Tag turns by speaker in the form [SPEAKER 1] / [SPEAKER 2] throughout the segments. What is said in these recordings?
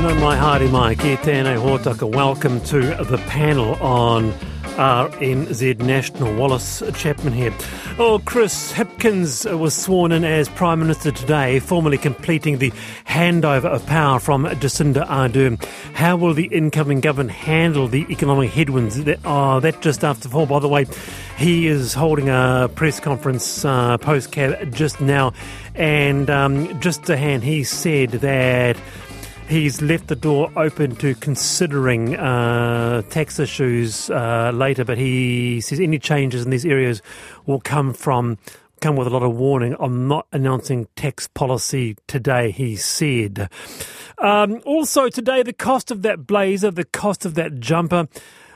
[SPEAKER 1] No mai haere mai, ki tēnei hōtaka. Welcome to the panel on RNZ National. Wallace Chapman here. Oh, Chris Hipkins was sworn in as Prime Minister today, formally completing the handover of power from Jacinda Ardern. How will the incoming government handle the economic headwinds are that just after four? By the way, he is holding a press conference uh, post cab just now, and um, just to hand, he said that He's left the door open to considering uh, tax issues uh, later, but he says any changes in these areas will come from come with a lot of warning. I'm not announcing tax policy today, he said. Um, also today, the cost of that blazer, the cost of that jumper.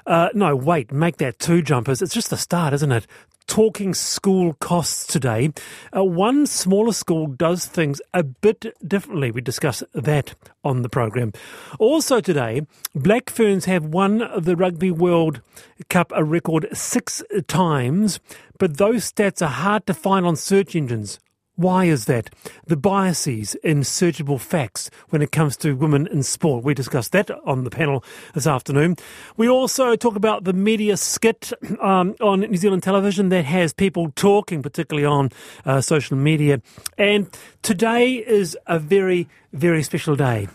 [SPEAKER 1] Uh, no, wait, make that two jumpers. It's just the start, isn't it? talking school costs today. Uh, one smaller school does things a bit differently. We discuss that on the program. Also today, Black Ferns have won the Rugby World Cup a record six times, but those stats are hard to find on search engines. Why is that? The biases in searchable facts when it comes to women in sport. We discussed that on the panel this afternoon. We also talk about the media skit um, on New Zealand television that has people talking, particularly on uh, social media. And today is a very, very special day.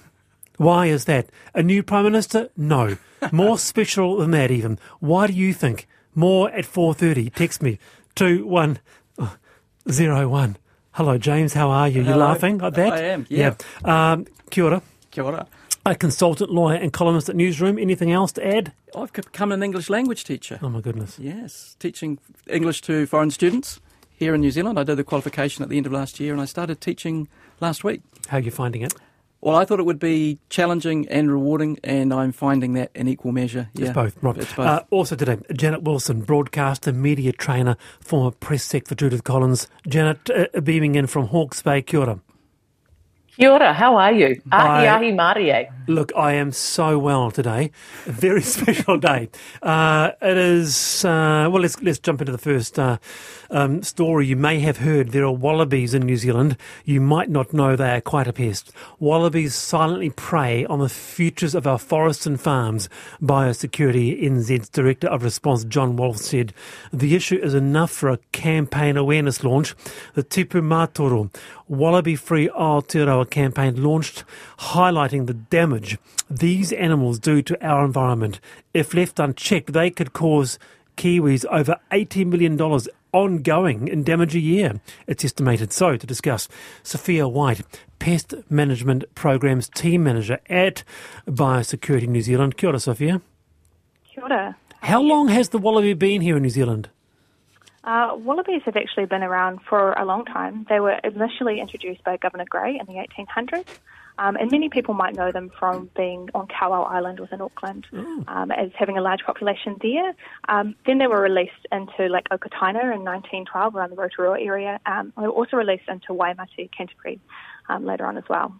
[SPEAKER 1] Why is that? A new Prime Minister? No. More special than that even. Why do you think? More at 4.30. Text me. 2101. Hello, James. How are you? You laughing at that?
[SPEAKER 2] I am. Yeah.
[SPEAKER 1] yeah. Um, kia ora.
[SPEAKER 2] Kia ora.
[SPEAKER 1] A consultant, lawyer, and columnist at Newsroom. Anything else to add?
[SPEAKER 2] I've become an English language teacher.
[SPEAKER 1] Oh my goodness.
[SPEAKER 2] Yes, teaching English to foreign students here in New Zealand. I did the qualification at the end of last year, and I started teaching last week.
[SPEAKER 1] How are you finding it?
[SPEAKER 2] Well, I thought it would be challenging and rewarding, and I'm finding that in equal measure.
[SPEAKER 1] Yeah. It's both, right. It's both. Uh, also today, Janet Wilson, broadcaster, media trainer, former press sec for Judith Collins. Janet, uh, beaming in from Hawke's Bay, kia ora.
[SPEAKER 3] Kia ora, how are you? Ahi ahi marie.
[SPEAKER 1] Look, I am so well today. A very special day. Uh, it is, uh, well, let's, let's jump into the first uh, um, story. You may have heard there are wallabies in New Zealand. You might not know they are quite a pest. Wallabies silently prey on the futures of our forests and farms. Biosecurity NZ's Director of Response, John Wolf, said the issue is enough for a campaign awareness launch. The Tipu Mātoru Wallaby Free Aotearoa campaign launched, highlighting the damage these animals do to our environment. If left unchecked, they could cause Kiwis over $80 million ongoing in damage a year, it's estimated. So, to discuss, Sophia White, Pest Management Programs Team Manager at Biosecurity New Zealand. Kia ora, Sophia.
[SPEAKER 4] Kia ora.
[SPEAKER 1] How long has the wallaby been here in New Zealand?
[SPEAKER 4] Uh, wallabies have actually been around for a long time. They were initially introduced by Governor Grey in the 1800s, um, and many people might know them from being on Kawau Island within Auckland um, as having a large population there. Um, then they were released into Lake Okataina in 1912 around the Rotorua area. Um, they were also released into Waimate, Canterbury um, later on as well.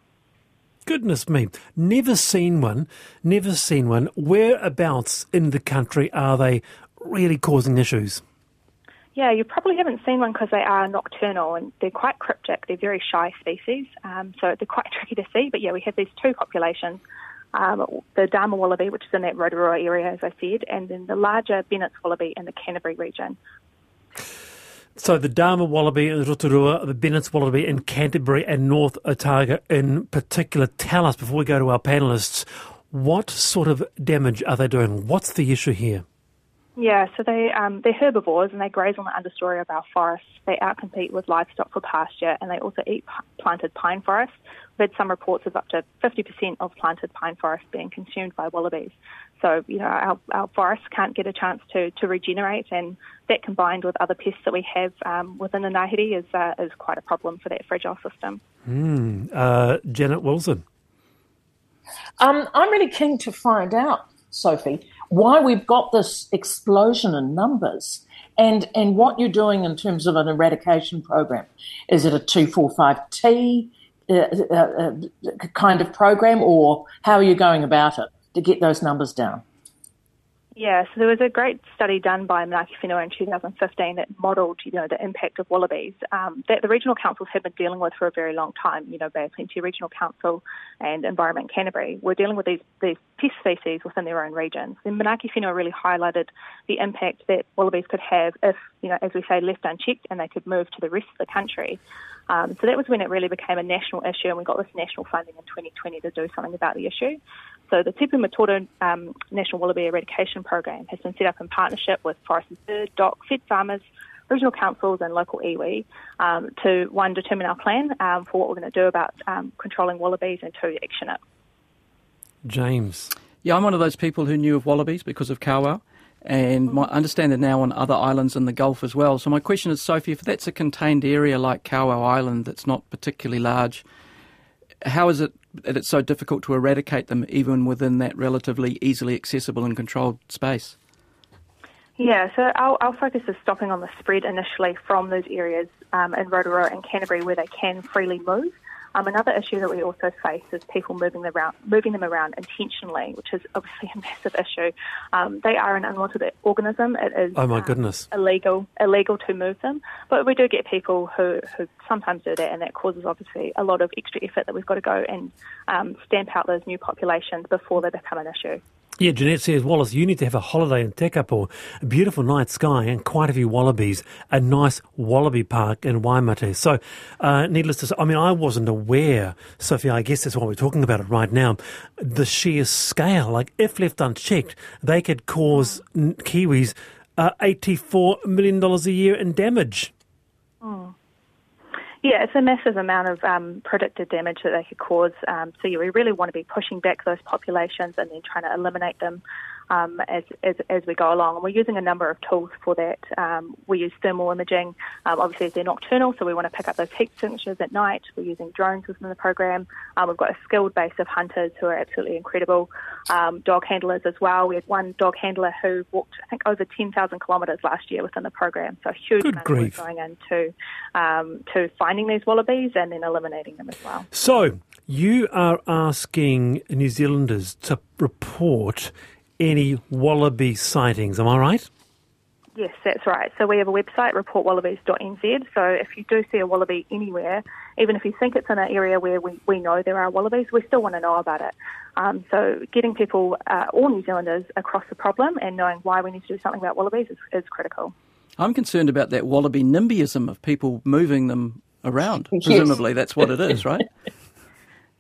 [SPEAKER 1] Goodness me, never seen one, never seen one. Whereabouts in the country are they really causing issues?
[SPEAKER 4] Yeah, you probably haven't seen one because they are nocturnal and they're quite cryptic. They're very shy species, um, so they're quite tricky to see. But yeah, we have these two populations. Um, the Dama wallaby, which is in that Rotorua area, as I said, and then the larger Bennett's wallaby in the Canterbury region.
[SPEAKER 1] So the Dama wallaby in Rotorua, the Bennett's wallaby in Canterbury and North Otago in particular. Tell us, before we go to our panellists, what sort of damage are they doing? What's the issue here?
[SPEAKER 4] Yeah, so they um, they're herbivores and they graze on the understory of our forests. They outcompete with livestock for pasture, and they also eat p- planted pine forests. We've had some reports of up to 50% of planted pine forests being consumed by wallabies. So you know our, our forests can't get a chance to, to regenerate, and that combined with other pests that we have um, within the Ngāhere is uh, is quite a problem for that fragile system.
[SPEAKER 1] Mm, uh, Janet Wilson.
[SPEAKER 3] Um, I'm really keen to find out, Sophie why we've got this explosion in numbers and, and what you're doing in terms of an eradication program. Is it a 245T uh, uh, uh, kind of program or how are you going about it to get those numbers down?
[SPEAKER 4] Yeah, so there was a great study done by Manaaki Whenua in 2015 that modelled, you know, the impact of wallabies um, that the regional councils have been dealing with for a very long time. You know, Bay Plenty Regional Council and Environment Canterbury were dealing with these, these pest species within their own regions. And Manaaki Whenua really highlighted the impact that wallabies could have if, you know, as we say, left unchecked and they could move to the rest of the country. Um, so that was when it really became a national issue, and we got this national funding in 2020 to do something about the issue. So the Tipu Mātoru um, National Wallaby Eradication Program has been set up in partnership with Forest and Bird, DOC, Fed Farmers, regional councils and local iwi um, to, one, determine our plan um, for what we're going to do about um, controlling wallabies and two, action it.
[SPEAKER 1] James.
[SPEAKER 2] Yeah, I'm one of those people who knew of wallabies because of Kawau and my, understand they're now on other islands in the Gulf as well. So my question is, Sophie, if that's a contained area like Kawau Island that's not particularly large, how is it that it's so difficult to eradicate them even within that relatively easily accessible and controlled space?
[SPEAKER 4] Yeah, so our, our focus is stopping on the spread initially from those areas um, in Rotorua and Canterbury where they can freely move. Um, another issue that we also face is people moving them around, moving them around intentionally, which is obviously a massive issue. Um, they are an unwanted organism. It is
[SPEAKER 1] oh my goodness
[SPEAKER 4] um, illegal illegal to move them, but we do get people who, who sometimes do that, and that causes obviously a lot of extra effort that we've got to go and um, stamp out those new populations before they become an issue.
[SPEAKER 1] Yeah, Jeanette says, Wallace, you need to have a holiday in Tekapo, a beautiful night sky and quite a few wallabies, a nice wallaby park in Waimate. So, uh, needless to say, I mean, I wasn't aware, Sophie, I guess that's why we're talking about it right now, the sheer scale. Like, if left unchecked, they could cause Kiwis uh, $84 million a year in damage.
[SPEAKER 4] Mm. Yeah, it's a massive amount of um, predicted damage that they could cause. Um, so yeah, we really want to be pushing back those populations and then trying to eliminate them um, as, as, as we go along. And we're using a number of tools for that. Um, we use thermal imaging. Um, obviously, they're nocturnal, so we want to pick up those heat signatures at night. We're using drones within the program. Um, we've got a skilled base of hunters who are absolutely incredible. Um, dog handlers as well. We had one dog handler who walked, I think, over 10,000 kilometres last year within the program. So huge
[SPEAKER 1] Good
[SPEAKER 4] amount
[SPEAKER 1] grief.
[SPEAKER 4] going into um, to finding these wallabies and then eliminating them as well.
[SPEAKER 1] So you are asking New Zealanders to report any wallaby sightings. Am I right?
[SPEAKER 4] Yes, that's right. So we have a website, reportwallabies.nz. So if you do see a wallaby anywhere, even if you think it's in an area where we, we know there are wallabies, we still want to know about it. Um, so getting people, uh, all New Zealanders, across the problem and knowing why we need to do something about wallabies is, is critical.
[SPEAKER 2] I'm concerned about that wallaby NIMBYism of people moving them around. Presumably, that's what it is, right?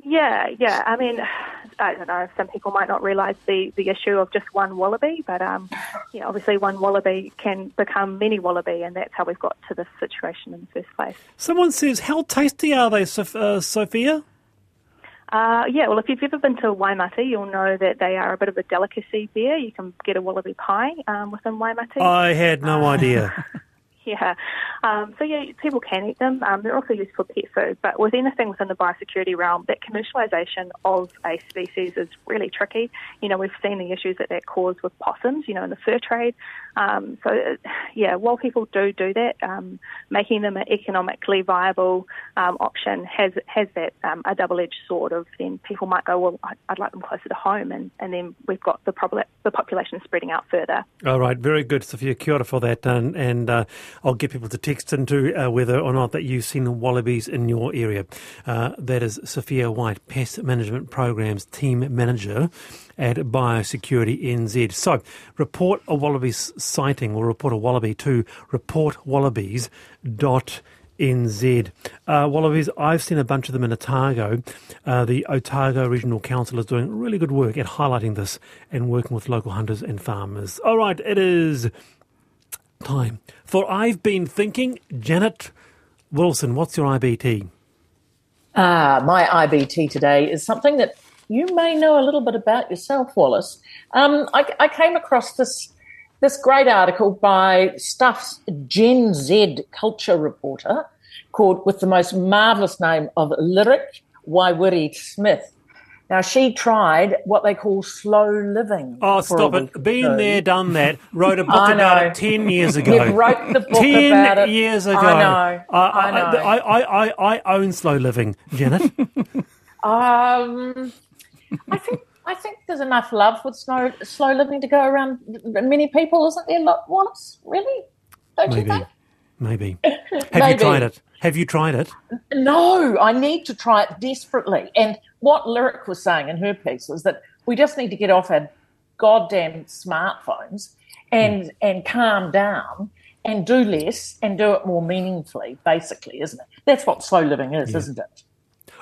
[SPEAKER 4] Yeah, yeah. I mean, I don't know. Some people might not realise the, the issue of just one wallaby, but um, yeah, obviously one wallaby can become many wallaby, and that's how we've got to this situation in the first place.
[SPEAKER 1] Someone says, "How tasty are they, uh, Sophia?"
[SPEAKER 4] Uh, yeah, well, if you've ever been to Waimate, you'll know that they are a bit of a delicacy there. You can get a wallaby pie um, within Waimate.
[SPEAKER 1] I had no uh, idea.
[SPEAKER 4] Yeah. Um, so, yeah, people can eat them. Um, they're also used for pet food, but with anything within the biosecurity realm, that commercialisation of a species is really tricky. You know, we've seen the issues that that caused with possums, you know, in the fur trade. Um, so, yeah, while people do do that, um, making them an economically viable um, option has has that um, a double-edged sword of then people might go, well, I'd like them closer to home, and, and then we've got the, prob- the population spreading out further.
[SPEAKER 1] All right, very good, Sophia. Kia ora for that, and, and uh, I'll get people to text into uh, whether or not that you've seen wallabies in your area. Uh, that is Sophia White, Pest Management Programs Team Manager at Biosecurity NZ. So, report a wallaby sighting or report a wallaby to reportwallabies.nz. Uh, wallabies, I've seen a bunch of them in Otago. Uh, the Otago Regional Council is doing really good work at highlighting this and working with local hunters and farmers. All right, it is time for I've Been Thinking. Janet Wilson, what's your IBT?
[SPEAKER 3] Ah, my IBT today is something that you may know a little bit about yourself, Wallace. Um, I, I, came across this this great article by Stuff's Gen Z culture reporter called with the most marvelous name of Lyric Waiwiri Smith. Now she tried what they call slow living.
[SPEAKER 1] Oh, stop it! Been there, done that. Wrote a book about it ten years ago.
[SPEAKER 3] You wrote the book
[SPEAKER 1] ten
[SPEAKER 3] about it.
[SPEAKER 1] years ago.
[SPEAKER 3] I know.
[SPEAKER 1] I, I, know. I, I, I, I own slow living, Janet.
[SPEAKER 3] um, I think I think there's enough love with slow, slow living to go around many people, isn't there, Wallace? Really? Don't
[SPEAKER 1] Maybe.
[SPEAKER 3] you think?
[SPEAKER 1] Maybe. Have you tried it? Have you tried it?
[SPEAKER 3] No, I need to try it desperately. And what Lyric was saying in her piece was that we just need to get off our goddamn smartphones and and calm down and do less and do it more meaningfully, basically, isn't it? That's what slow living is, isn't it?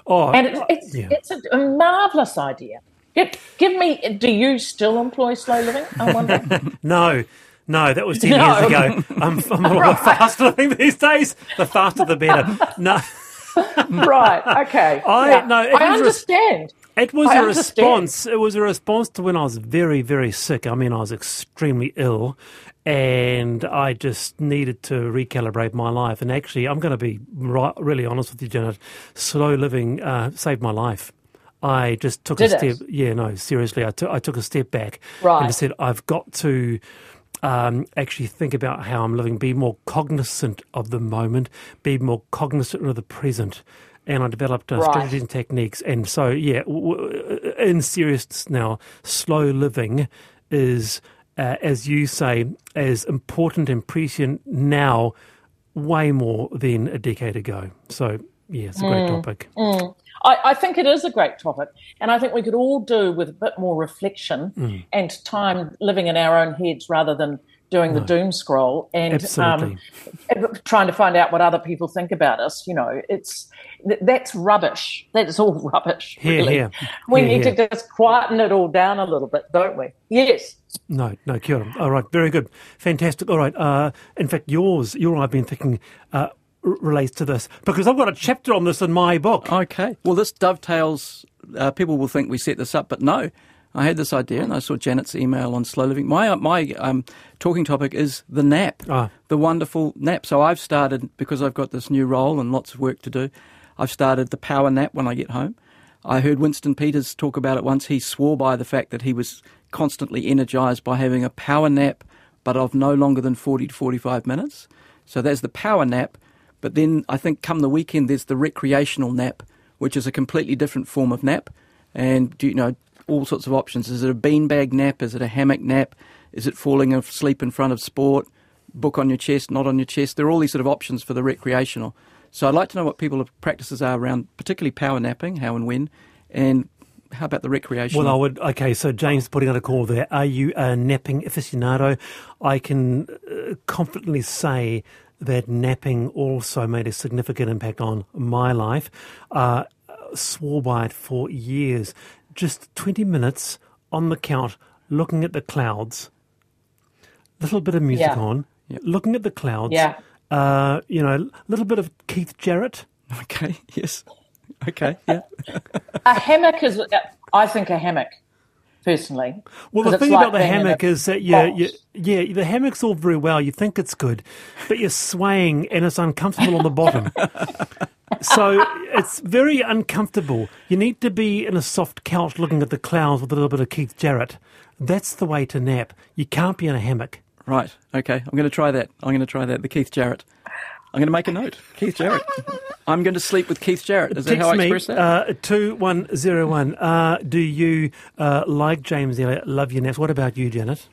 [SPEAKER 1] Oh,
[SPEAKER 3] And it's it's,
[SPEAKER 1] yeah.
[SPEAKER 3] it's a, a marvelous idea. Give, give me. Do you still employ slow living? I wonder.
[SPEAKER 1] No, no, that was 10
[SPEAKER 3] No.
[SPEAKER 1] years ago. I'm, I'm a little bit fast living these days. The faster the better. No,
[SPEAKER 3] right. Okay.
[SPEAKER 1] I- no, it
[SPEAKER 3] I understand.
[SPEAKER 1] it was
[SPEAKER 3] I
[SPEAKER 1] a
[SPEAKER 3] understand.
[SPEAKER 1] response. It was a response to when I was very, very sick. I mean, I was extremely ill and I just needed to recalibrate my life. And actually, I'm going to be right, really honest with you, Janet. Slow living uh, saved my life. I just took
[SPEAKER 3] Did
[SPEAKER 1] a
[SPEAKER 3] it?
[SPEAKER 1] step. Yeah, no, seriously, I took I took a step back
[SPEAKER 3] Right.
[SPEAKER 1] and just said I've got to um, actually think about how I'm living, be more cognizant of the moment, be more cognizant of the present. And I developed uh,
[SPEAKER 3] Right.
[SPEAKER 1] strategies and techniques. And so, yeah, w- w- in seriousness now, slow living is, uh, as you say, as important and prescient now, way more than a decade ago. So, yeah, it's a great topic.
[SPEAKER 3] I, I think it is a great topic, and I think we could all do with a bit more reflection
[SPEAKER 1] Mm.
[SPEAKER 3] and time living in our own heads rather than doing the doom scroll and um, trying to find out what other people think about us. You know, it's that's rubbish. That's all rubbish.
[SPEAKER 1] Here,
[SPEAKER 3] really.
[SPEAKER 1] here.
[SPEAKER 3] We need to just quieten it all down a little bit, don't we? Yes.
[SPEAKER 1] No, no, kia ora. All right, very good. Fantastic. All right. Uh, in fact, yours, your I've been thinking uh, relates to this because I've got a chapter on this in my book.
[SPEAKER 2] Okay. Well, this dovetails. Uh, people will think we set this up, but no. I had this idea, and I saw Janet's email on slow living. My my um, talking topic is the nap,
[SPEAKER 1] Ah.
[SPEAKER 2] the wonderful nap. So I've started because I've got this new role and lots of work to do. I've started the power nap when I get home. I heard Winston Peters talk about it once. He swore by the fact that he was constantly energized by having a power nap, but of no longer than 40 to 45 minutes. So there's the power nap. But then I think come the weekend, there's the recreational nap, which is a completely different form of nap. And, you know, all sorts of options. Is it a beanbag nap? Is it a hammock nap? Is it falling asleep in front of sport? Book on your chest, not on your chest? There are all these sort of options for the recreational. So I'd like to know what people's practices are around, particularly power napping, how and when, and how about the recreational?
[SPEAKER 1] Well, I would. Okay, so James putting out a call there. Are you a napping aficionado? I can uh, confidently say that napping also made a significant impact on my life. Uh, swore by it for years. Just 20 minutes on the couch, looking at the clouds, little bit of music
[SPEAKER 3] Yeah.
[SPEAKER 1] on, looking at the clouds.
[SPEAKER 3] Yeah.
[SPEAKER 1] Uh, you know, a little bit of Keith Jarrett.
[SPEAKER 2] Okay, yes. Okay, yeah.
[SPEAKER 3] A hammock is, I think, a hammock, personally.
[SPEAKER 1] Well,
[SPEAKER 3] 'Cause
[SPEAKER 1] the thing
[SPEAKER 3] like
[SPEAKER 1] about the
[SPEAKER 3] being in a
[SPEAKER 1] hammock is that you,
[SPEAKER 3] box.
[SPEAKER 1] you, yeah, the hammock's all very well. You think it's good, but you're swaying and it's uncomfortable on the bottom. So it's very uncomfortable. You need to be in a soft couch looking at the clouds with a little bit of Keith Jarrett. That's the way to nap. You can't be in a hammock.
[SPEAKER 2] Right, okay. I'm going to try that. I'm going to try that. The Keith Jarrett. I'm going to make a note. Keith Jarrett. I'm going to sleep with Keith Jarrett. Is that
[SPEAKER 1] Text
[SPEAKER 2] how I
[SPEAKER 1] me
[SPEAKER 2] express that?
[SPEAKER 1] uh, two one zero one. Uh, do you uh, like James Elliot? Love your naps. What about you, Janet?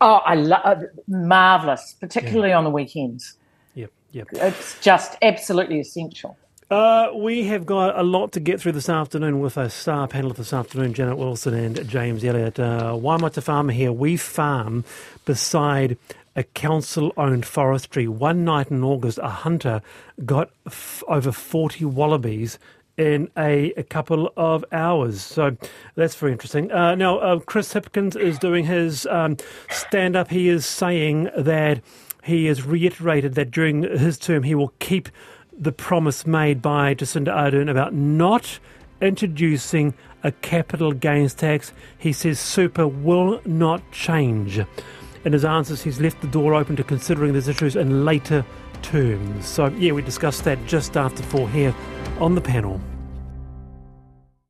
[SPEAKER 3] Oh, I love marvelous, particularly on the weekends.
[SPEAKER 1] Yep, yep.
[SPEAKER 3] It's just absolutely essential.
[SPEAKER 1] Uh, we have got a lot to get through this afternoon with a star panel this afternoon, Janet Wilson and James Elliot. Uh, Waimate Farmer here. We farm beside a council-owned forestry. One night in August, a hunter got f- over 40 wallabies in a, a couple of hours. So that's very interesting. Uh, now, uh, Chris Hipkins is doing his um, stand-up. He is saying that he has reiterated that during his term he will keep the promise made by Jacinda Ardern about not introducing a capital gains tax. He says super will not change. In his answers, he's left the door open to considering these issues in later terms. So, yeah, we discussed that just after four here on the panel.